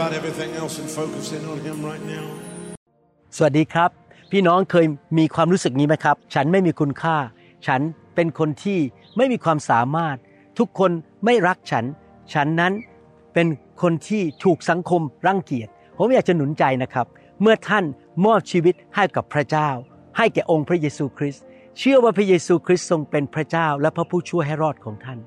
about everything else and focus in on Him right now. สวัสดีครับ พี่น้องเคยมีความรู้สึกนี้ไหมครับ ฉันไม่มีคุณค่า ฉันเป็นคนที่ไม่มีความสามารถ ทุกคนไม่รักฉัน ฉันนั้นเป็นคนที่ถูกสังคมรังเกียจ ผมอยากจะหนุนใจนะครับ เมื่อท่านมอบชีวิตให้กับพระเจ้า ให้แก่องค์พระเยซูคริสต์ เชื่อว่าพระเยซูคริสต์ทรงเป็นพระเจ้าและพระผู้ช่วยให้รอดของท่าน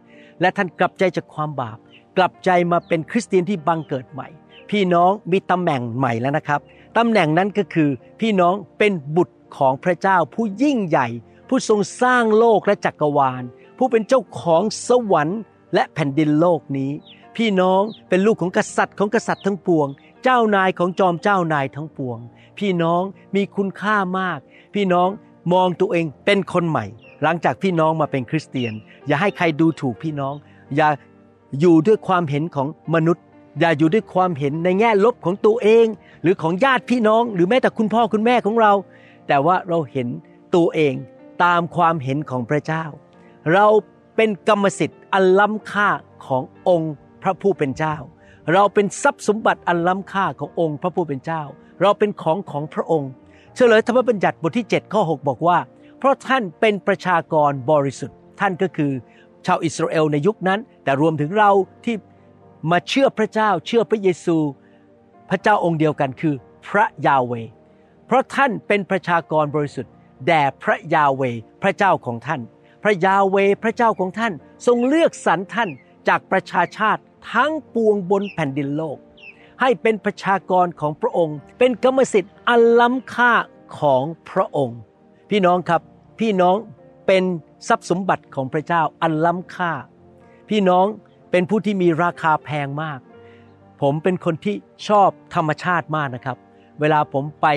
และท่านกลับใจจากความบาป กลับใจมาเป็นคริสเตียนที่บังเกิดใหม่ พี่น้องมีตำแหน่งใหม่แล้วนะครับตำแหน่งนั้นก็คือพี่น้องเป็นบุตรของพระเจ้าผู้ยิ่งใหญ่ ผู้ทรงสร้างโลกและจักรวาล ผู้เป็นเจ้าของสวรรค์ และแผ่นดินโลกนี้ พี่น้องเป็นลูกของกษัตริย์ของกษัตริย์ทั้งปวง เจ้านายของจอมเจ้านายทั้งปวง พี่น้องมีคุณค่ามาก พี่น้องมองตัวเองเป็นคนใหม่ หลังจากพี่น้องมาเป็นคริสเตียน อย่าให้ใครดูถูกพี่น้อง อย่าอยู่ด้วยความเห็นของมนุษย์ อย่าอยู่ด้วยความเห็นในแง่ลบของตัวเอง หรือของญาติพี่น้อง หรือแม้แต่คุณพ่อคุณแม่ของเรา แต่ว่าเราเห็นตัวเองตามความเห็นของพระเจ้า เราเป็นกรรมสิทธิ์อันล้ำค่าขององค์พระผู้เป็นเจ้า เราเป็นทรัพย์สมบัติอันล้ำค่าขององค์พระผู้เป็นเจ้า เราเป็นของของพระองค์ เฉลยธรรมบัญญัติบทที่7ข้อ6บอกว่า เพราะท่านเป็นประชากรบริสุทธิ์ ท่านก็คือ ชาวอิสราเอลในยุคนั้น แต่รวมถึงเราที่ มาเชื่อพระเจ้าเชื่อพระเยซู พระเจ้าองค์เดียวกันคือ พระยาเว เพราะท่านเป็นประชากรบริสุทธิ์แด่พระยาเวพระเจ้าของท่าน พระยาเวพระเจ้าของท่าน ทรงเลือกสรรท่านจากประชาชาติทั้งปวงบนแผ่นดินโลก ให้เป็นประชากรของพระองค์ เป็นกรรมสิทธิ์อันล้ำค่าของพระองค์ พี่น้องครับพี่น้องเป็นทรัพย์สมบัติของพระเจ้าอันล้ำค่า พี่น้อง เป็นผู้ที่มีราคาแพงมาก ผมเป็นคนที่ชอบธรรมชาติมากนะครับ เวลาผมไป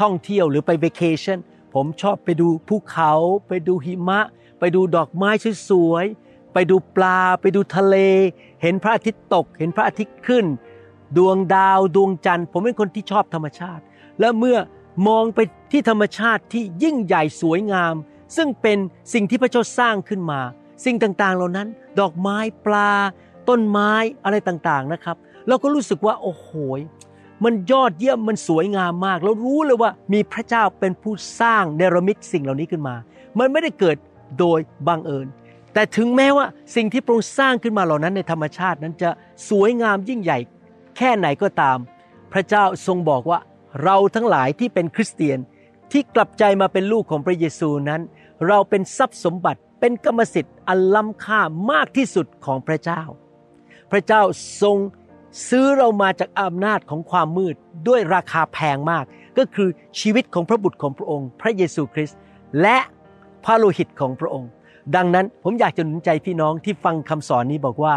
ท่องเที่ยวหรือไปเวกเคชั่นผมชอบไปดูภูเขา ไปดูหิมะ ไปดูดอกไม้สวยๆไปดูปลา ไปดูทะเล เห็นพระอาทิตย์ตก เห็นพระอาทิตย์ขึ้น ดวงดาวดวงจันทร์ผมเป็นคนที่ชอบธรรมชาติ และเมื่อมองไปที่ธรรมชาติที่ยิ่งใหญ่สวยงาม ซึ่งเป็นสิ่งที่พระเจ้าสร้างขึ้นมา สิ่งต่างๆ เหล่านั้น ดอกไม้ปลา ต้นไม้อะไรต่างๆนะครับ เราก็รู้สึกว่าโอ้โหมันยอดเยี่ยมมันสวยงามมากเรารู้เลยว่ามีพระเจ้าเป็นผู้สร้างเนรมิตสิ่งเหล่านี้ขึ้นมา มันไม่ได้เกิดโดยบังเอิญ แต่ถึงแม้ว่าสิ่งที่พระองค์สร้างขึ้นมาเหล่านั้นในธรรมชาตินั้นจะสวยงามยิ่งใหญ่ แค่ไหนก็ตาม พระเจ้าทรงบอกว่าเราทั้งหลายที่เป็นคริสเตียนที่กลับใจมาเป็นลูกของพระเยซูนั้น เราเป็นทรัพย์สมบัติ เป็นกรรมสิทธิ์อันล้ำค่ามากที่สุดของพระเจ้า พระเจ้าทรงซื้อเรามาจากอำนาจของความมืดด้วยราคาแพงมาก ก็คือชีวิตของพระบุตรของพระองค์ พระเยซูคริสต์และพระโลหิตของพระองค์ ดังนั้นผมอยากจะหนุนใจพี่น้องที่ฟังคำสอนนี้บอกว่า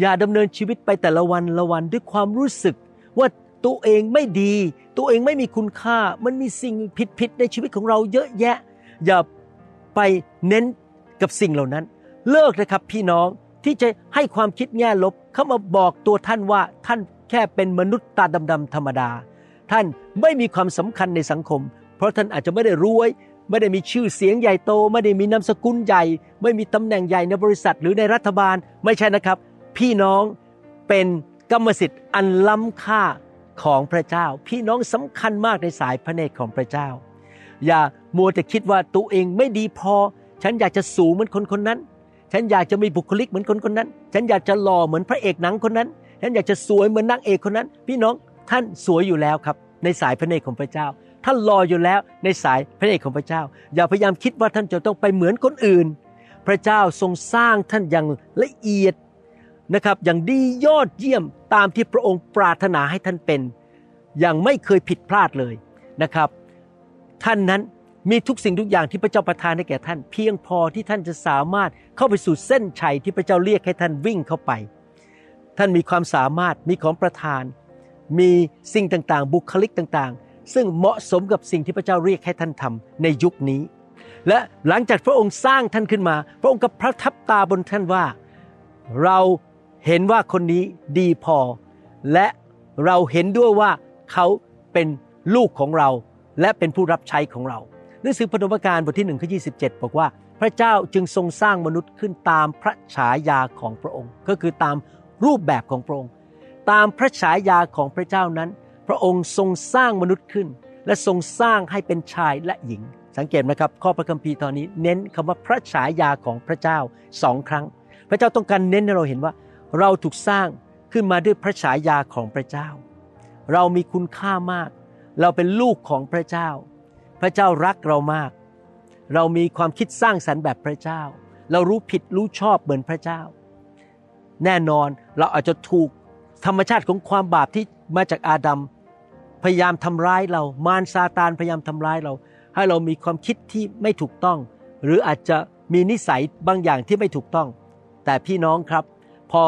อย่าดำเนินชีวิตไปแต่ละวันละวันด้วยความรู้สึกว่าตัวเองไม่ดี ตัวเองไม่มีคุณค่า มันมีสิ่งผิดๆในชีวิตของเราเยอะแยะ อย่าไปเน้น กับสิ่งเหล่านั้น เลิกนะครับพี่น้องที่จะให้ความคิดแง่ลบเข้ามาบอกตัวท่านว่าท่านแค่เป็นมนุษย์ตาดำๆธรรมดา ท่านไม่มีความสำคัญในสังคม เพราะท่านอาจจะไม่ได้รวย ไม่ได้มีชื่อเสียงใหญ่โต ไม่ได้มีนามสกุลใหญ่ ไม่มีตำแหน่งใหญ่ในบริษัทหรือในรัฐบาลไม่ใช่นะครับ พี่น้องเป็นกรรมสิทธิ์อันล้ำค่าของพระเจ้า พี่น้องสำคัญมากในสายพระเนตรของพระเจ้า อย่ามัวแต่คิดว่าตัวเองไม่ดีพอ ฉันอยากจะสูงเหมือนคนคนนั้น ฉันอยากจะมีบุคลิกเหมือนคนคนนั้น ฉันอยากจะหล่อเหมือนพระเอกหนังคนนั้น ฉันอยากจะสวยเหมือนนางเอกคนนั้น พี่น้องท่านสวยอยู่แล้วครับ ในสายพระเนตรของพระเจ้า ท่านรออยู่แล้วในสายพระเนตรของพระเจ้า อย่าพยายามคิดว่าท่านจะต้องไปเหมือนคนอื่น พระเจ้าทรงสร้างท่านอย่างละเอียดนะครับอย่างดียอดเยี่ยมตามที่พระองค์ปรารถนาให้ท่านเป็น อย่างไม่เคยผิดพลาดเลยนะครับ ท่านนั้น มีทุกสิ่งทุกอย่างที่พระเจ้าประทานให้แก่ท่าน เพียงพอที่ท่านจะสามารถเข้าไปสู่เส้นชัยที่พระเจ้าเรียกให้ท่านวิ่งเข้าไป ท่านมีความสามารถมีของประทาน มีสิ่งต่างๆ บุคลิกต่างๆ ซึ่งเหมาะสมกับสิ่งที่พระเจ้าเรียกให้ท่านทำในยุคนี้ และหลังจากพระองค์สร้างท่านขึ้นมา พระองค์ก็ประทับตาบนท่านว่า เราเห็นว่าคนนี้ดีพอ และเราเห็นด้วยว่าเขาเป็นลูกของเราและเป็นผู้รับใช้ของเรา หนังสือพระธรรมการบทที่1ข้อ27บอกว่า พระเจ้าจึงทรงสร้างมนุษย์ขึ้นตามพระฉายาของพระองค์ ก็คือตามรูปแบบของพระองค์ ตามพระฉายาของพระเจ้านั้น พระองค์ทรงสร้างมนุษย์ขึ้น และทรงสร้างให้เป็นชายและหญิง สังเกตไหมครับ ข้อพระคัมภีร์ตอนนี้เน้นคำว่าพระฉายาของพระเจ้าสองครั้ง พระเจ้าต้องการเน้นให้เราเห็นว่า เราถูกสร้างขึ้นมาด้วยพระฉายาของพระเจ้า เรามีคุณค่ามาก เราเป็นลูกของพระเจ้า พระเจ้ารักเรามาก เรามีความคิดสร้างสรรค์แบบพระเจ้า เรารู้ผิดรู้ชอบเหมือนพระเจ้า แน่นอนเราอาจจะถูกธรรมชาติของความบาปที่มาจากอาดัมพยายามทำร้ายเรา มารซาตานพยายามทำร้ายเรา ให้เรามีความคิดที่ไม่ถูกต้อง หรืออาจจะมีนิสัยบางอย่างที่ไม่ถูกต้อง แต่พี่น้องครับ พอ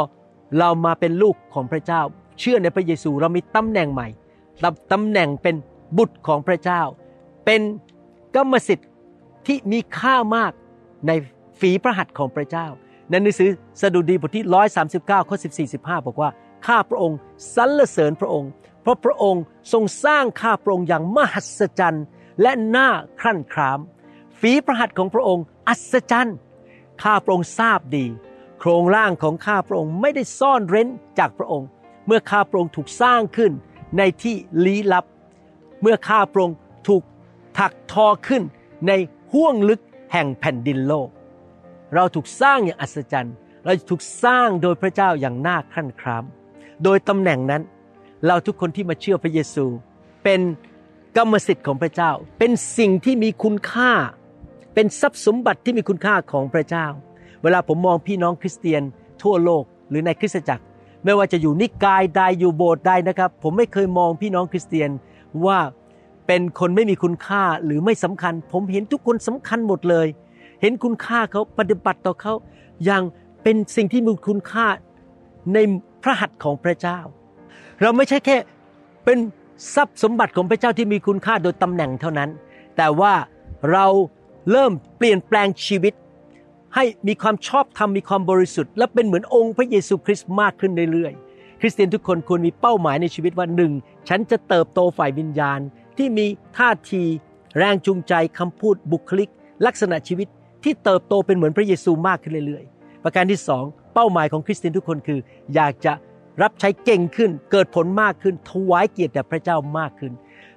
เรามาเป็นลูกของพระเจ้า เชื่อในพระเยซูเรามีตำแหน่งใหม่ตำแหน่งเป็นบุตรของพระเจ้า เป็นกรรมสิทธิ์ที่มีค่ามากในฝีพระหัตถ์ของพระเจ้า ในหนังสือสดุดีบทที่ 139 ข้อ 14 15 บอกว่า ข้าพระองค์สรรเสริญพระองค์ เพราะพระองค์ทรงสร้างข้าพระองค์อย่างมหัศจรรย์และน่าครั่นคราม ฝีพระหัตถ์ของพระองค์อัศจรรย์ ข้าพระองค์ทราบดี โครงร่างของข้าพระองค์ไม่ได้ซ่อนเร้นจากพระองค์ เมื่อข้าพระองค์ถูกสร้างขึ้นในที่ลี้ลับ เมื่อข้าพระองค์ถูก ถักทอขึ้นในห้วงลึกแห่งแผ่นดินโลก เราถูกสร้างอย่างอัศจรรย์ เราถูกสร้างโดยพระเจ้าอย่างน่าครั่นครามโดยตำแหน่งนั้น เราทุกคนที่มาเชื่อพระเยซู เป็นกรรมสิทธิ์ของพระเจ้า เป็นสิ่งที่มีคุณค่า เป็นทรัพย์สมบัติที่มีคุณค่าของพระเจ้า เวลาผมมองพี่น้องคริสเตียนทั่วโลกหรือในคริสตจักร ไม่ว่าจะอยู่นิกายใดอยู่โบสถ์ใดนะครับ ผมไม่เคยมองพี่น้องคริสเตียนว่า เป็นคนไม่มีคุณค่าหรือไม่สำคัญ ผมเห็นทุกคนสำคัญหมดเลย เห็นคุณค่าเขาปฏิบัติต่อเขาอย่างเป็นสิ่งที่มีคุณค่าในพระหัตถ์ของพระเจ้า เราไม่ใช่แค่เป็นทรัพย์สมบัติของพระเจ้าที่มีคุณค่าโดยตำแหน่งเท่านั้น แต่ว่าเราเริ่มเปลี่ยนแปลงชีวิต ให้มีความชอบธรรมมีความบริสุทธิ์ และเป็นเหมือนองค์พระเยซูคริสต์มากขึ้นเรื่อยๆคริสเตียนทุกคนควรมีเป้าหมายในชีวิตว่าหนึ่งฉันจะเติบโตฝ่ายวิญญาณ ที่มีท่าที แรงจูงใจคำพูดบุคลิก ลักษณะชีวิตที่เติบโตเป็นเหมือนพระเยซูมากขึ้นเรื่อยๆ ประการที่สองเป้าหมายของคริสเตียนทุกคนคือ อยากจะรับใช้เก่งขึ้น เกิดผลมากขึ้น ถวายเกียรติแด่พระเจ้ามากขึ้น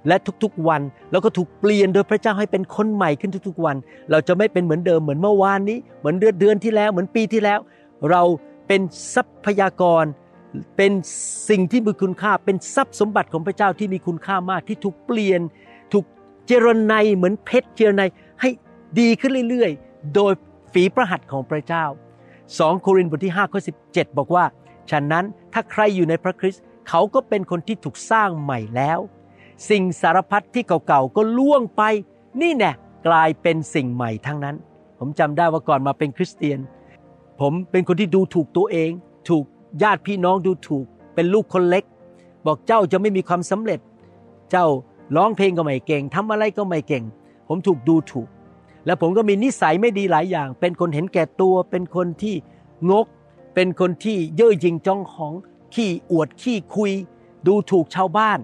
และทุกๆวันเราก็ถูกเปลี่ยนโดยพระเจ้าให้เป็นคนใหม่ขึ้นทุกๆวัน เราจะไม่เป็นเหมือนเดิมเหมือนเมื่อวานนี้ เหมือนเดือนเดือนที่แล้วเหมือนปีที่แล้ว เราเป็นทรัพยากร เป็นสิ่งที่มีคุณค่าเป็นทรัพย์สมบัติของพระเจ้าที่มีคุณค่ามากที่ถูกเปลี่ยน ถูกเจรไนเหมือนเพชรเจรไนให้ดีขึ้นเรื่อยๆ โดยฝีพระหัตถ์ของพระเจ้า 2 โครินธ์บทที่5ข้อ17 บอกว่า ฉะนั้นถ้าใครอยู่ในพระคริสต์เขาก็เป็นคนที่ถูกสร้างใหม่แล้ว สิ่งสารพัดที่เก่าๆก็ล่วงไป นี่แน่กลายเป็นสิ่งใหม่ทั้งนั้น ผมจำได้ว่าก่อนมาเป็นคริสเตียน ผมเป็นคนที่ดูถูกตัวเอง ถูก ญาติพี่น้องดูถูก เป็นลูกคนเล็ก บอกเจ้าจะไม่มีความสำเร็จ เจ้าร้องเพลงก็ไม่เก่งทำอะไรก็ไม่เก่ง ผมถูกดูถูก และผมก็มีนิสัยไม่ดีหลายอย่าง เป็นคนเห็นแก่ตัว เป็นคนที่งก เป็นคนที่เย่อหยิ่งจองหองขี้อวดขี้คุย ดูถูกชาวบ้าน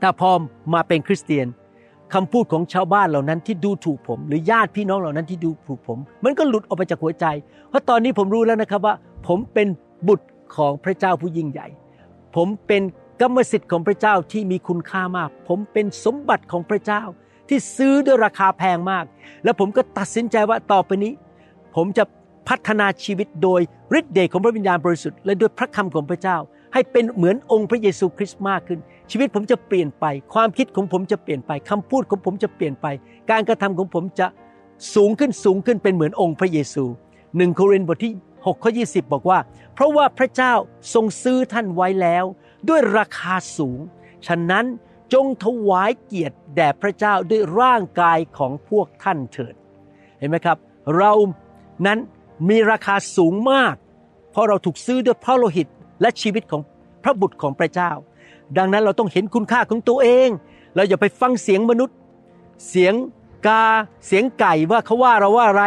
แต่พอมาเป็นคริสเตียนคำพูดของชาวบ้านเหล่านั้นที่ดูถูกผม หรือญาติพี่น้องเหล่านั้นที่ดูถูกผม มันก็หลุดออกไปจากหัวใจ เพราะตอนนี้ผมรู้แล้วนะครับว่า ผมเป็น บุตรของพระเจ้าผู้ยิ่งใหญ่ ผมเป็นกรรมสิทธิ์ของพระเจ้าที่มีคุณค่ามาก ผมเป็นสมบัติของพระเจ้าที่ซื้อด้วยราคาแพงมาก แล้วผมก็ตัดสินใจว่าต่อไปนี้ ผมจะพัฒนาชีวิตโดยฤทธิ์เดชของพระวิญญาณบริสุทธิ์และด้วยพระคำของพระเจ้า ให้เป็นเหมือนองค์พระเยซูคริสต์มากขึ้น ชีวิตผมจะเปลี่ยนไป ความคิดของผมจะเปลี่ยนไปคำพูดของผมจะเปลี่ยนไป การกระทำของผมจะสูงขึ้นสูงขึ้นเป็นเหมือนองค์พระเยซูหนึ่งโครินธ์บทที่ 6ข้อ20 บอกว่า เพราะว่าพระเจ้าทรงซื้อท่านไว้แล้ว ด้วยราคาสูง ฉะนั้นจงถวายเกียรติแด่พระเจ้าด้วยร่างกายของพวกท่านเถิด เห็นไหมครับ เรานั้นมีราคาสูงมาก เพราะเราถูกซื้อด้วยพระโลหิตและชีวิตของพระบุตรของพระเจ้า ดังนั้นเราต้องเห็นคุณค่าของตัวเอง เราอย่าไปฟังเสียงมนุษย์ เสียงกา เสียงไก่ว่าเขาว่าเราว่าอะไร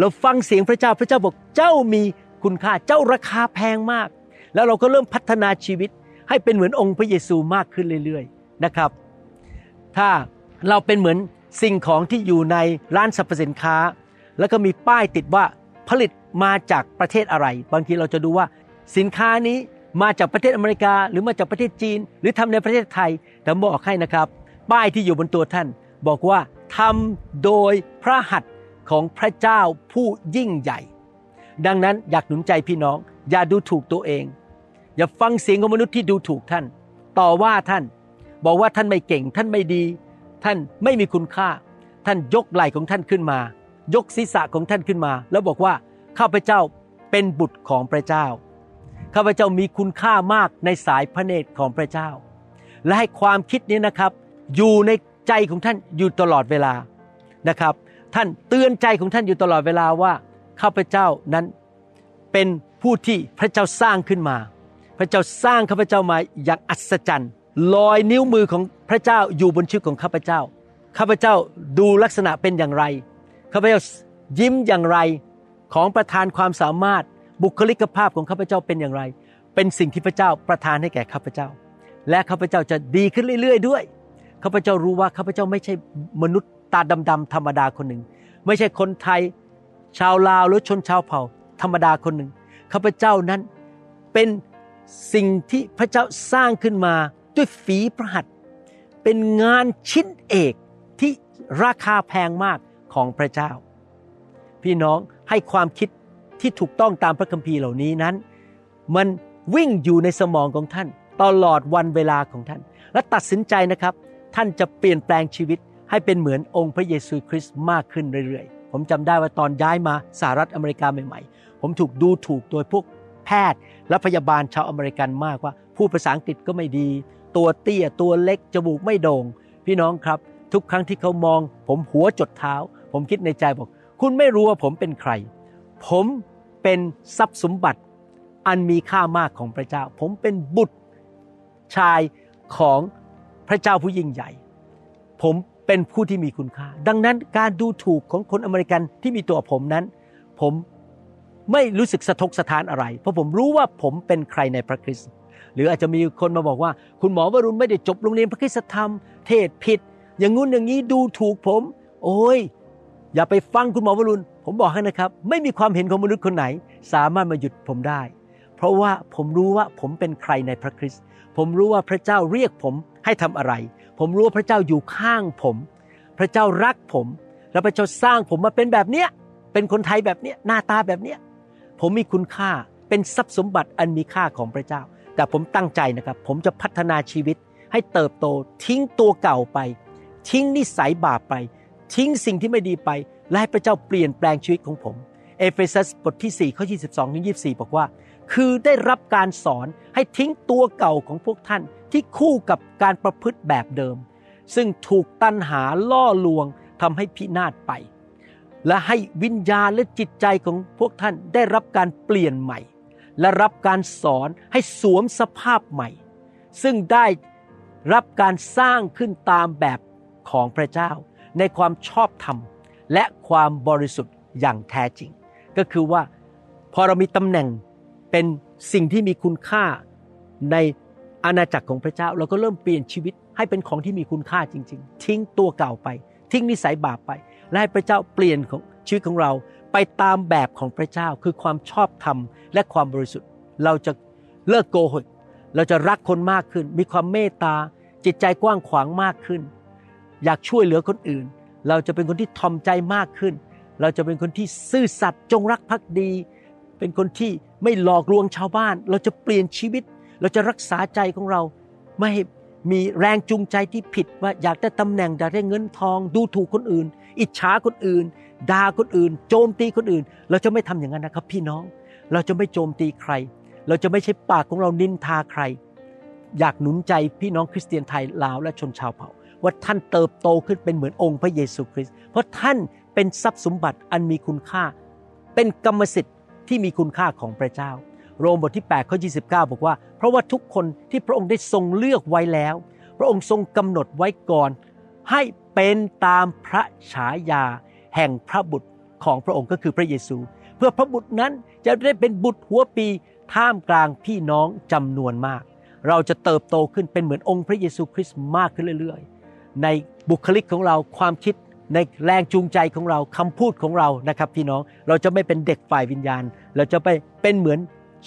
เราฟังเสียงพระเจ้าพระเจ้าบอกเจ้ามีคุณค่าเจ้าราคาแพงมาก แล้วเราก็เริ่มพัฒนาชีวิตให้เป็นเหมือนองค์พระเยซูมากขึ้นเรื่อยๆนะครับ ถ้าเราเป็นเหมือนสิ่งของที่อยู่ในร้านสรรพสินค้า แล้วก็มีป้ายติดว่าผลิตมาจากประเทศอะไร บางทีเราจะดูว่าสินค้านี้มาจากประเทศอเมริกา หรือมาจากประเทศจีน หรือทำในประเทศไทยแต่บอกให้นะครับ ป้ายที่อยู่บนตัวท่าน บอกว่าทำโดยพระหัตถ์ ของพระเจ้าผู้ยิ่งใหญ่ ดังนั้นอยากหนุนใจพี่น้อง อย่าดูถูกตัวเอง อย่าฟังเสียงของมนุษย์ที่ดูถูกท่าน ต่อว่าท่าน บอกว่าท่านไม่เก่ง ท่านไม่ดี ท่านไม่มีคุณค่า ท่านยกไหล่ของท่านขึ้นมา ยกศีรษะของท่านขึ้นมา แล้วบอกว่าข้าพเจ้าเป็นบุตรของพระเจ้าข้าพเจ้ามีคุณค่ามากในสายพระเนตรของพระเจ้า และให้ความคิดนี้นะครับ อยู่ในใจของท่านอยู่ตลอดเวลานะครับ ท่านเตือนใจของท่านอยู่ตลอดเวลาว่าข้าพเจ้านั้นเป็นผู้ที่พระเจ้าสร้างขึ้นมา พระเจ้าสร้างข้าพเจ้ามาอย่างอัศจรรย์ลอยนิ้วมือของพระเจ้าอยู่บนชีวิตของข้าพเจ้า ข้าพเจ้าดูลักษณะเป็นอย่างไร ข้าพเจ้ายิ้มอย่างไรของประทานความสามารถบุคลิกภาพของข้าพเจ้าเป็นอย่างไร เป็นสิ่งที่พระเจ้าประทานให้แก่ข้าพเจ้า และข้าพเจ้าจะดีขึ้นเรื่อย ๆ ด้วย ข้าพเจ้ารู้ว่าข้าพเจ้าไม่ใช่มนุษย์ ตาดำๆธรรมดาคนหนึ่ง ไม่ใช่คนไทย ชาวลาวหรือชนชาวเผ่า ธรรมดาคนหนึ่งข้าพเจ้านั้นเป็นสิ่งที่พระเจ้าสร้างขึ้นมาด้วยฝีพระหัตถ์เป็นงานชิ้นเอกที่ราคาแพงมากของพระเจ้า พี่น้องให้ความคิดที่ถูกต้องตามพระคัมภีร์เหล่านี้นั้น มันวิ่งอยู่ในสมองของท่าน ตลอดวันเวลาของท่าน และตัดสินใจนะครับ ท่านจะเปลี่ยนแปลงชีวิต ให้เป็นเหมือนองค์พระเยซูคริสต์มากขึ้นเรื่อยๆ ผมจำได้ว่าตอนย้ายมาสหรัฐอเมริกาใหม่ๆ ผมถูกดูถูกโดยพวกแพทย์และพยาบาลชาวอเมริกันมากว่าพูดภาษาอังกฤษก็ไม่ดี ตัวเตี้ยตัวเล็กจมูกไม่โด่ง พี่น้องครับ ทุกครั้งที่เขามอง ผมหัวจดเท้า ผมคิดในใจบอก คุณไม่รู้ว่าผมเป็นใคร ผมเป็นทรัพย์สมบัติอันมีค่ามากของพระเจ้า ผมเป็นบุตรชายของพระเจ้าผู้ยิ่งใหญ่ ผม เป็นผู้ที่มีคุณค่า ดังนั้นการดูถูกของคนอเมริกันที่มีตัวผมนั้น ผมไม่รู้สึกสะทกสะท้านอะไร เพราะผมรู้ว่าผมเป็นใครในพระคริสต์หรืออาจจะมีคนมาบอกว่า คุณหมอวรุณไม่ได้จบโรงเรียนพระคริสตธรรม เทศผิด อย่างงู้นอย่างนี้ดูถูกผม โอ้ย อย่าไปฟังคุณหมอวรุณ ผมบอกให้นะครับ ไม่มีความเห็นของมนุษย์คนไหน สามารถมาหยุดผมได้ เพราะว่าผมรู้ว่าผมเป็นใครในพระคริสต์ผมรู้ว่าพระเจ้าเรียกผมให้ทำอะไร ผมรู้ว่าพระเจ้าอยู่ข้างผม พระเจ้ารักผม และพระเจ้าสร้างผมมาเป็นแบบเนี้ย เป็นคนไทยแบบเนี้ยหน้าตาแบบเนี้ย ผมมีคุณค่าเป็นทรัพย์สมบัติอันมีค่าของพระเจ้า แต่ผมตั้งใจนะครับ ผมจะพัฒนาชีวิตให้เติบโต ทิ้งตัวเก่าไป ทิ้งนิสัยบาปไป ทิ้งสิ่งที่ไม่ดีไป และให้พระเจ้าเปลี่ยนแปลงชีวิตของผม เอเฟซัสบทที่4ข้อ22ถึง24 บอกว่า คือได้รับการสอนให้ทิ้งตัวเก่าของพวกท่าน ที่คู่กับการประพฤติแบบเดิม ซึ่งถูกตัณหาล่อลวงทำให้พินาศไป และให้วิญญาณและจิตใจของพวกท่านได้รับการเปลี่ยนใหม่ และรับการสอนให้สวมสภาพใหม่ ซึ่งได้รับการสร้างขึ้นตามแบบของพระเจ้า ในความชอบธรรม และความบริสุทธิ์อย่างแท้จริง ก็คือว่าพอเรามีตำแหน่งเป็นสิ่งที่มีคุณค่าใน อาณาจักรของพระเจ้าเราก็เริ่มเปลี่ยนชีวิตให้เป็นของที่มีคุณค่าจริง ๆ ทิ้งตัวเก่าไป ทิ้งนิสัยบาปไป และให้พระเจ้าเปลี่ยนของชีวิตของเราไปตามแบบของพระเจ้าคือความชอบธรรมและความบริสุทธิ์ เราจะเลิกโกหกเราจะรักคนมากขึ้น มีความเมตตาจิตใจกว้างขวางมากขึ้น อยากช่วยเหลือคนอื่น เราจะเป็นคนที่ทอมใจมากขึ้น เราจะเป็นคนที่ซื่อสัตย์จงรักภักดี เป็นคนที่ไม่หลอกลวงชาวบ้าน เราจะเปลี่ยนชีวิต เราจะรักษาใจของเราไม่ให้มีแรงจูงใจที่ผิดว่าอยากได้ตำแหน่งอยากได้เงินทอง ดูถูกคนอื่น อิจฉาคนอื่นด่าคนอื่น โจมตีคนอื่น เราจะไม่ทำอย่างนั้นนะครับ พี่น้อง เราจะไม่โจมตีใคร เราจะไม่ใช่ปากของเรานินทาใคร อยากหนุนใจพี่น้องคริสเตียนไทยลาวและชนชาวเผ่า ว่าท่านเติบโตขึ้นเป็นเหมือนองค์พระเยซูคริสต์เพราะท่านเป็นทรัพย์สมบัติอันมีคุณค่า เป็นกรรมสิทธิ์ที่มีคุณค่าของพระเจ้า โรมบทที่8ข้อ29 บอกว่า เพราะว่าทุกคนที่พระองค์ได้ทรงเลือกไว้แล้ว พระองค์ทรงกำหนดไว้ก่อน ให้เป็นตามพระฉายา แห่งพระบุตรของพระองค์ก็คือพระเยซู เพื่อพระบุตรนั้นจะได้เป็นบุตรหัวปีท่ามกลางพี่น้องจำนวนมาก เราจะเติบโตขึ้นเป็นเหมือนองค์พระเยซูคริสต์มากขึ้นเรื่อยๆ ในบุคลิกของเราความคิดในแรงจูงใจของเราคำพูดของเรานะครับพี่น้องเราจะไม่เป็นเด็กฝ่ายวิญญาณ เราจะไปเป็นเหมือน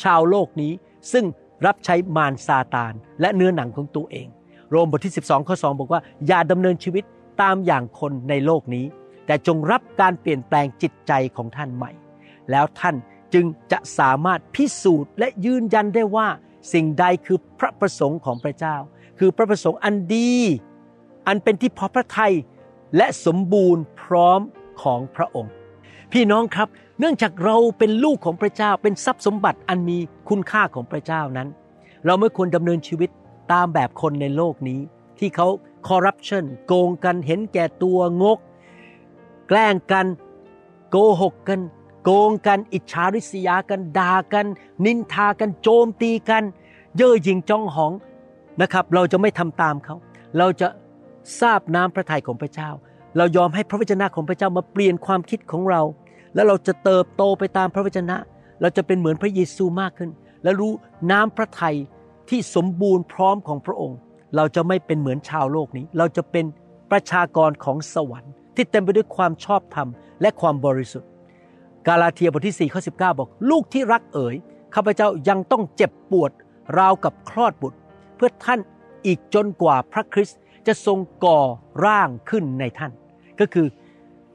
ชาวโลกนี้ ซึ่งรับใช้มารซาตาน และเนื้อหนังของตัวเอง โรมบทที่ 12 ข้อ 2 บอกว่า อย่าดำเนินชีวิตตามอย่างคนในโลกนี้ แต่จงรับการเปลี่ยนแปลงจิตใจของท่านใหม่ แล้วท่านจึงจะสามารถพิสูจน์และยืนยันได้ว่า สิ่งใดคือพระประสงค์ของพระเจ้า คือพระประสงค์อันดี อันเป็นที่พอพระทัยและสมบูรณ์พร้อมของพระองค์ พี่น้องครับ เนื่องจากเราเป็นลูกของพระเจ้าเป็นทรัพย์สมบัติอันมีคุณค่าของพระเจ้านั้น เราไม่ควรดำเนินชีวิตตามแบบคนในโลกนี้ ที่เขาคอร์รัปชันโกงกันเห็นแก่ตัวงก แกล้งกันโกหกกัน โกงกัน อิจฉาริษยากันด่ากัน นินทากันโจมตีกัน เย่อหยิ่งจ้องหองนะครับ เราจะไม่ทำตามเขา เราจะทราบน้ำพระทัยของพระเจ้า เรายอมให้พระวจนะของพระเจ้ามาเปลี่ยนความคิดของเรา แล้วเราจะเติบโตไปตามพระวจนะ เราจะเป็นเหมือนพระเยซูมากขึ้น และรู้น้ำพระทัยที่สมบูรณ์พร้อมของพระองค์ เราจะไม่เป็นเหมือนชาวโลกนี้ เราจะเป็นประชากรของสวรรค์ ที่เต็มไปด้วยความชอบธรรมและความบริสุทธิ์ กาลาเทียบทที่4ข้อ19 บอก ลูกที่รักเอ๋ยข้าพเจ้ายังต้องเจ็บปวดราวกับคลอดบุตร เพื่อท่านอีกจนกว่าพระคริสต์จะทรงก่อร่างขึ้นในท่าน ก็คือ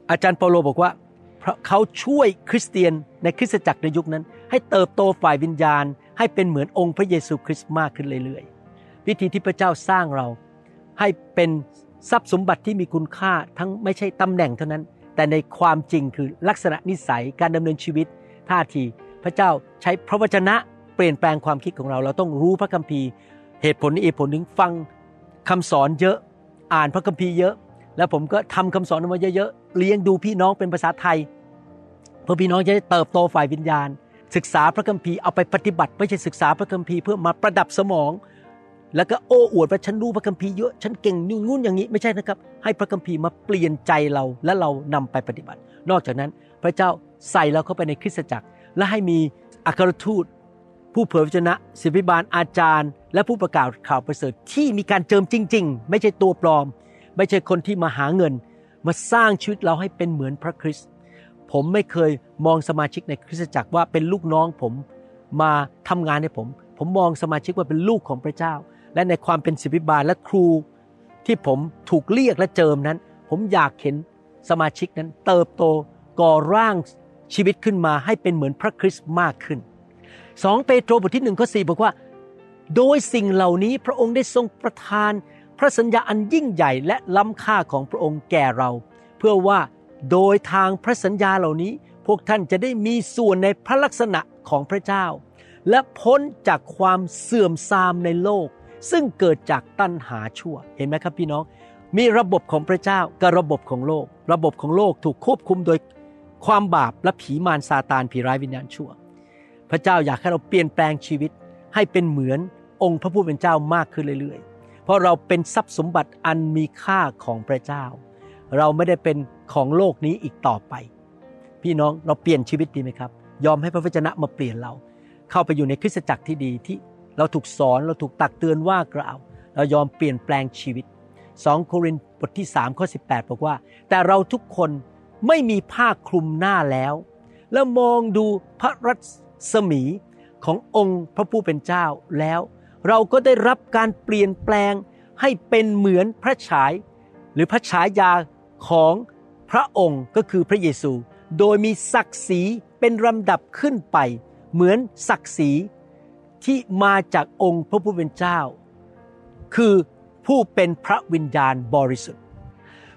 อาจารย์เปาโลบอกว่า เขาช่วยคริสเตียนในคริสตจักรในยุคนั้น ให้เติบโตฝ่ายวิญญาณ ให้เป็นเหมือนองค์พระเยซูคริสต์มากขึ้นเรื่อยๆ วิธีที่พระเจ้าสร้างเรา ให้เป็นทรัพย์สมบัติที่มีคุณค่าทั้งไม่ใช่ตำแหน่งเท่านั้น แต่ในความจริงคือลักษณะนิสัยการดำเนินชีวิต ท่าทีพระเจ้าใช้พระวจนะเปลี่ยนแปลงความคิดของเรา เราต้องรู้พระคัมภีร์ เหตุผลนี้เหตุผลหนึ่งฟังคำสอนเยอะ อ่านพระคัมภีร์เยอะ แล้วผมก็ทำคำสอนออกมาเยอะๆ เลี้ยงดูพี่น้องเป็นภาษาไทย เพื่อพี่น้องจะได้เติบโตฝ่ายวิญญาณ ศึกษาพระคัมภีร์เอาไปปฏิบัติไม่ใช่ศึกษาพระคัมภีร์เพื่อมาประดับสมอง แล้วก็โอ้อวดว่าฉันรู้พระคัมภีร์เยอะฉันเก่งนู่นนู่นอย่างนี้ไม่ใช่นะครับ ให้พระคัมภีร์มาเปลี่ยนใจเราและเรานำไปปฏิบัติ นอกจากนั้นพระเจ้าใส่เราเข้าไปในคริสตจักร และให้มีอัครทูต ผู้เผยพระชนะศิบิบาลอาจารย์ และผู้ประกาศข่าวประเสริฐที่มีการเจิมจริง ๆ ไม่ใช่ตัวปลอม ไม่ใช่คนที่มาหาเงิน มาสร้างชีวิตเราให้เป็นเหมือนพระคริสต์ผมไม่เคยมองสมาชิกในคริสตจักรว่าเป็นลูกน้องผมมาทำงานให้ผม ผมมองสมาชิกว่าเป็นลูกของพระเจ้า และในความเป็นศิบิบาลและครู ที่ผมถูกเรียกและเจิมนั้น ผมอยากเห็นสมาชิกนั้นเติบโตก่อร่างชีวิตขึ้นมาให้เป็นเหมือนพระคริสต์มากขึ้นสองเปโตรบทที่หนึ่งข้อสี่บอกว่า โดยสิ่งเหล่านี้พระองค์ได้ทรงประทาน พระสัญญาอันยิ่งใหญ่และล้ำค่าของพระองค์แก่เรา เพื่อว่าโดยทางพระสัญญาเหล่านี้ พวกท่านจะได้มีส่วนในพระลักษณะของพระเจ้า และพ้นจากความเสื่อมทรามในโลก ซึ่งเกิดจากตัณหาชั่วเห็นไหมครับพี่น้อง มีระบบของพระเจ้ากับระบบของโลก ระบบของโลกถูกควบคุมโดยความบาปและผีมารซาตานผีร้ายวิญญาณชั่ว พระเจ้าอยากให้เราเปลี่ยนแปลงชีวิตให้เป็นเหมือนองค์พระผู้เป็นเจ้ามากขึ้นเรื่อยๆ ราะเราเป็นทรัพย์สมบัติอันมีค่าของพระเจ้า เราไม่ได้เป็นของโลกนี้อีกต่อไป พี่น้องเราเปลี่ยนชีวิตดีไหมครับ ยอมให้พระวจนะมาเปลี่ยนเรา เข้าไปอยู่ในคริสตจักรที่ดีที่เราถูกสอนเราถูกตักเตือนว่ากล่าว เรายอมเปลี่ยนแปลงชีวิต 2 โครินธ์บทที่3ข้อ18 บอกว่า แต่เราทุกคนไม่มีผ้าคลุมหน้าแล้ว แล้วมองดูพระรัศมีขององค์พระผู้เป็นเจ้าแล้ว เราก็ได้รับการเปลี่ยนแปลงให้เป็นเหมือนพระฉาย หรือพระฉายาของพระองค์ก็คือพระเยซู โดยมีศักดิ์ศรีเป็นลำดับขึ้นไป เหมือนศักดิ์ศรีที่มาจากองค์พระผู้เป็นเจ้า คือผู้เป็นพระวิญญาณบริสุทธิ์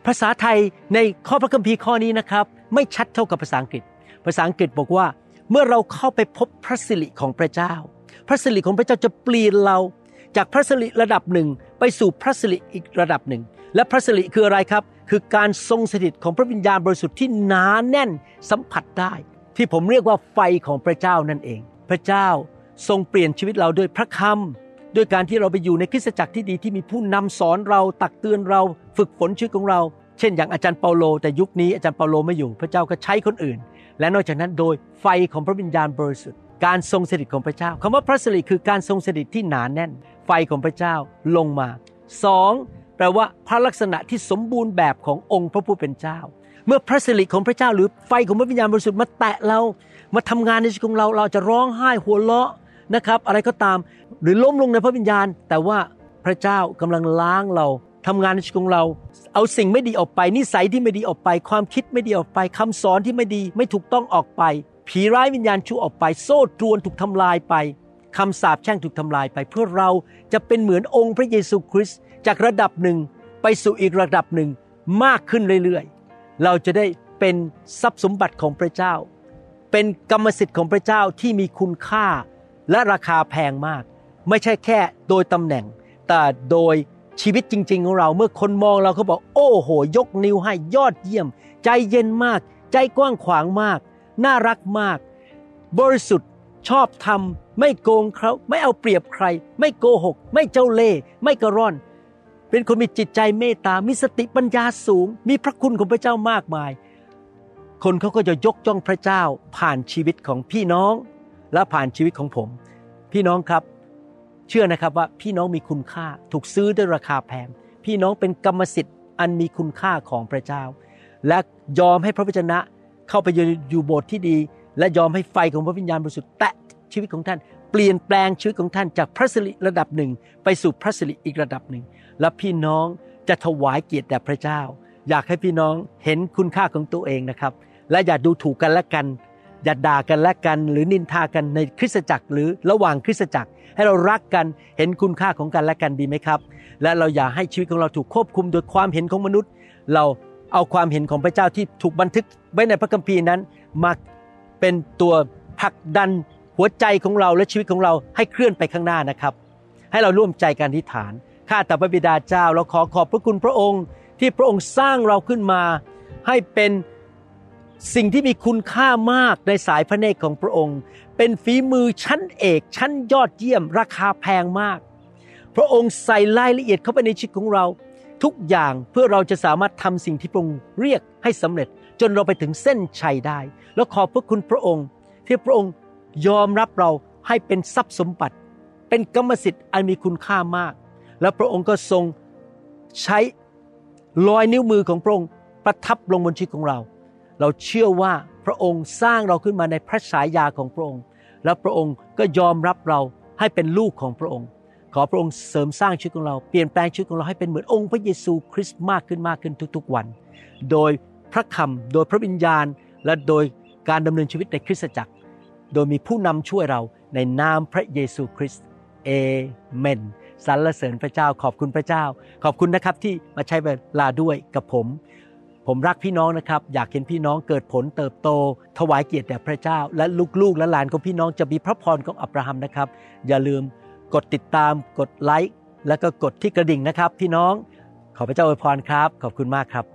ภาษาไทยในข้อพระคัมภีร์ข้อนี้นะครับ ไม่ชัดเท่ากับภาษาอังกฤษ ภาษาอังกฤษบอกว่า เมื่อเราเข้าไปพบพระสิริของพระเจ้า พระสิริของพระเจ้าจะเปลี่ยนเราจากพระสิริระดับหนึ่งไปสู่พระสิริอีกระดับหนึ่ง และพระสิริคืออะไรครับ คือการทรงสถิตของพระวิญญาณบริสุทธิ์ที่หนาแน่นสัมผัสได้ ที่ผมเรียกว่าไฟของพระเจ้านั่นเอง พระเจ้าทรงเปลี่ยนชีวิตเราด้วยพระคำด้วยการที่เราไปอยู่ในคริสตจักรที่ดีที่มีผู้นำสอนเราตักเตือนเราฝึกฝนชีวิตของเรา เช่น อย่างอาจารย์เปาโล แต่ยุคนี้อาจารย์เปาโลไม่อยู่ พระเจ้าก็ใช้คนอื่น และนอกจากนั้นโดยไฟของพระวิญญาณบริสุทธิ์ การทรงสถิตของพระเจ้าคำว่าพระสิริคือการทรงสถิตที่หนาแน่น ไฟของพระเจ้าลงมาสองแปลว่าพระลักษณะที่สมบูรณ์แบบขององค์พระผู้เป็นเจ้า เมื่อพระสิริของพระเจ้าหรือไฟของพระวิญญาณบริสุทธิ์มาแตะเรา มาทำงานในชีวิตของเราเราจะร้องไห้หัวเราะนะครับ อะไรก็ตามหรือล้มลงในพระวิญญาณ แต่ว่าพระเจ้ากำลังล้างเราทำงานในชีวิตของเรา เอาสิ่งไม่ดีออกไป นิสัยที่ไม่ดีออกไป ความคิดไม่ดีออกไปคำสอนที่ไม่ดีไม่ถูกต้องออกไป ผีร้ายวิญญาณชั่วออกไป โซ่ตรวนถูกทำลายไปคำสาปแช่งถูกทำลายไป เพื่อเราจะเป็นเหมือนองค์พระเยซูคริสต์จากระดับหนึ่งไปสู่อีกระดับหนึ่งมากขึ้นเรื่อยๆ เราจะได้เป็นทรัพย์สมบัติของพระเจ้า เป็นกรรมสิทธิ์ของพระเจ้าที่มีคุณค่าและราคาแพงมาก ไม่ใช่แค่โดยตำแหน่ง แต่โดยชีวิตจริง ๆ ของเราเมื่อคนมองเราเขาบอก โอ้โห ยกนิ้วให้ยอดเยี่ยม ใจเย็นมาก ใจกว้างขวางมาก น่ารักมาก บริสุทธิ์ชอบทำไม่โกงเขาไม่เอาเปรียบใคร ไม่โกหก ไม่เจ้าเล่ห์ไม่กระร่อน เป็นคนมีจิตใจเมตตา มีสติปัญญาสูง มีพระคุณของพระเจ้ามากมาย คนเขาก็จะยกจ้องพระเจ้าผ่านชีวิตของพี่น้องและผ่านชีวิตของผม พี่น้องครับ เชื่อนะครับว่าพี่น้องมีคุณค่าถูกซื้อด้วยราคาแพงพี่น้องเป็นกรรมสิทธิ์อันมีคุณค่าของพระเจ้า และยอมให้พระวจนะ เข้าไปอยู่โบสถ์ที่ดี และยอมให้ไฟของพระวิญญาณบริสุทธิ์แตะชีวิตของท่าน เปลี่ยนแปลงชีวิตของท่านจากพระสิริระดับหนึ่ง ไปสู่พระสิริอีกระดับหนึ่ง และพี่น้องจะถวายเกียรติแด่พระเจ้า อยากให้พี่น้องเห็นคุณค่าของตัวเองนะครับ และอย่าดูถูกกันและกัน อย่าด่ากันและกัน หรือนินทากันในคริสตจักร หรือระหว่างคริสตจักร ให้เรารักกันเห็นคุณค่าของกันและกันดีไหมครับ และเราอย่าให้ชีวิตของเราถูกควบคุมโดยความเห็นของมนุษย์ เรา เอาความเห็นของพระเจ้าที่ถูกบันทึกไว้ในพระคัมภีร์นั้น มาเป็นตัวผลักดันหัวใจของเราและชีวิตของเราให้เคลื่อนไปข้างหน้านะครับ ให้เราร่วมใจกันที่ฐานข้าแต่พระบิดาเจ้าเราขอขอบพระคุณพระองค์ ที่พระองค์สร้างเราขึ้นมา ให้เป็นสิ่งที่มีคุณค่ามากในสายพระเนตรของพระองค์ เป็นฝีมือชั้นเอก ชั้นยอดเยี่ยม ราคาแพงมาก พระองค์ใส่รายละเอียดเข้าไปในชีวิตของเรา ทุกอย่างเพื่อเราจะสามารถทำสิ่งที่พระองค์เรียกให้สำเร็จ จนเราไปถึงเส้นชัยได้ แล้วขอบพระคุณพระองค์ ที่พระองค์ยอมรับเราให้เป็นทรัพย์สมบัติ เป็นกรรมสิทธิ์อันมีคุณค่ามาก แล้วพระองค์ก็ทรงใช้รอยนิ้วมือของพระองค์ประทับลงบนชีวิตของเรา เราเชื่อว่าพระองค์สร้างเราขึ้นมาในพระฉายาของพระองค์ แล้วพระองค์ก็ยอมรับเราให้เป็นลูกของพระองค์ ขอพระองค์เสริมสร้างชีวิตของเราเปลี่ยนแปลงชีวิตของเราให้เป็นเหมือนองค์พระเยซูคริสต์มากขึ้นมากขึ้นทุกๆวัน โดยพระคำโดยพระวิญญาณ และโดยการดำเนินชีวิตในคริสตจักร โดยมีผู้นำช่วยเราในนามพระเยซูคริสต์เอเมนสรรเสริญพระเจ้าขอบคุณพระเจ้า ขอบคุณนะครับที่มาใช้เวลาด้วยกับผม ผมรักพี่น้องนะครับ อยากเห็นพี่น้องเกิดผลเติบโต ถวายเกียรติแด่พระเจ้า และลูกๆและหลานของพี่น้องจะมีพระพรของอับราฮัมนะครับ อย่าลืม กดติดตาม กดไลค์ แล้วก็กดที่กระดิ่งนะครับ พี่น้อง ขอพระเจ้าอวยพรครับ ขอบคุณมากครับ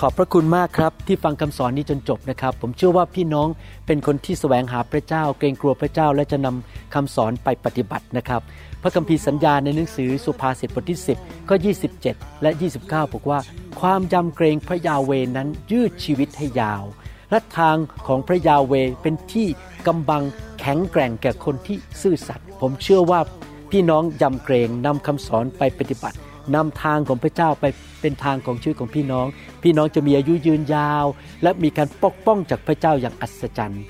ขอบพระคุณมากครับที่ฟังคำสอนนี้จนจบนะครับ ผมเชื่อว่าพี่น้องเป็นคนที่แสวงหาพระเจ้า เกรงกลัวพระเจ้าและจะนำคำสอนไปปฏิบัตินะครับ พระคัมภีร์สัญญาในหนังสือสุภาษิตบทที่ 10ก็27 และ 29 บอกว่า ความยำเกรงพระยาเวนั้นยืดชีวิตให้ยาวและทางของพระยาเวเป็นที่ กำบังแข็งแกร่งแก่คนที่ซื่อสัตย์ผมเชื่อว่าพี่น้องยำเกรงนำคำสอนไปปฏิบัตินำทางของพระเจ้าไปเป็นทางของชีวิของพี่น้อง พี่น้องจะมีอายุยืนยาว และมีการปกป้องจากพระเจ้าอย่างอัศจรรย์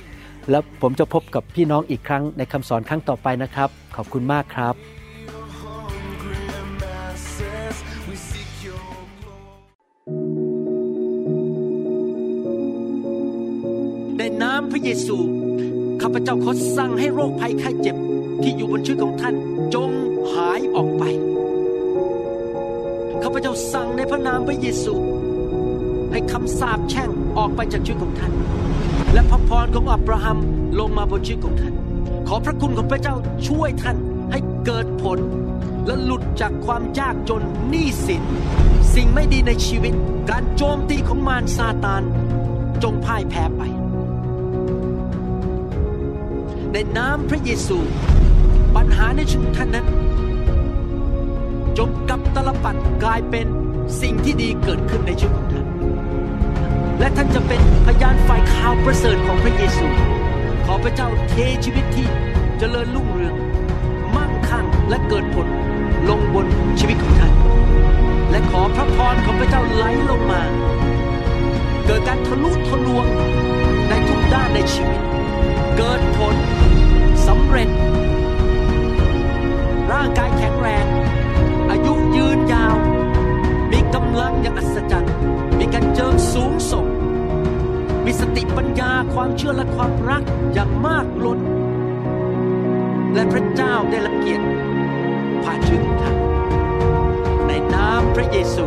และผมจะพบกับพี่น้องอีกครั้งในคำสอนครั้งต่อไปนะครับ ขอบคุณมากครับ ในน้ำพระเยซู ข้าพเจ้าขอสั่งให้โรคภัยไข้เจ็บที่อยู่บนชีวิตของท่านจงหายออกไป ข้าพเจ้าสั่งในพระนามพระเยซู ให้คำสาปแช่งออกไปจากชีวิตของท่าน และพระพรของอับราฮัมลงมาบนชีวิตของท่าน ขอพระคุณของพระเจ้าช่วยท่านให้เกิดผล และหลุดจากความยากจนหนี้สิน สิ่งไม่ดีในชีวิต การโจมตีของมารซาตานจงพ่ายแพ้ไป ในน้ำพระเยซู ปัญหาในชีวิตท่านนั้น จงกับตลปัดกลายเป็นสิ่งที่ดีเกิดขึ้นในชีวิตของท่าน และท่านจะเป็นพยานฝ่ายข่าวประเสริฐของพระเยซู ขอพระเจ้าเทชีวิตที่จเจริญรุ่งเรือง มั่งคั่งและเกิดผลลงบนชีวิตของท่าน และขอพระพรของพระเจ้าไหลลงมา เกิดการทะลุทะลวงในทุกด้านในชีวิต เกิดผลสำเร็จ ร่างกายแข็งแรง อายุยืนยาว มีกำลังอย่างอัศจรรย์ มีการเจิมสูงส่ง มีสติปัญญาความเชื่อและความรักอย่างมากล้น และพระเจ้าได้ละเกียรติผ่านชีวิตของท่านในนามพระเยซู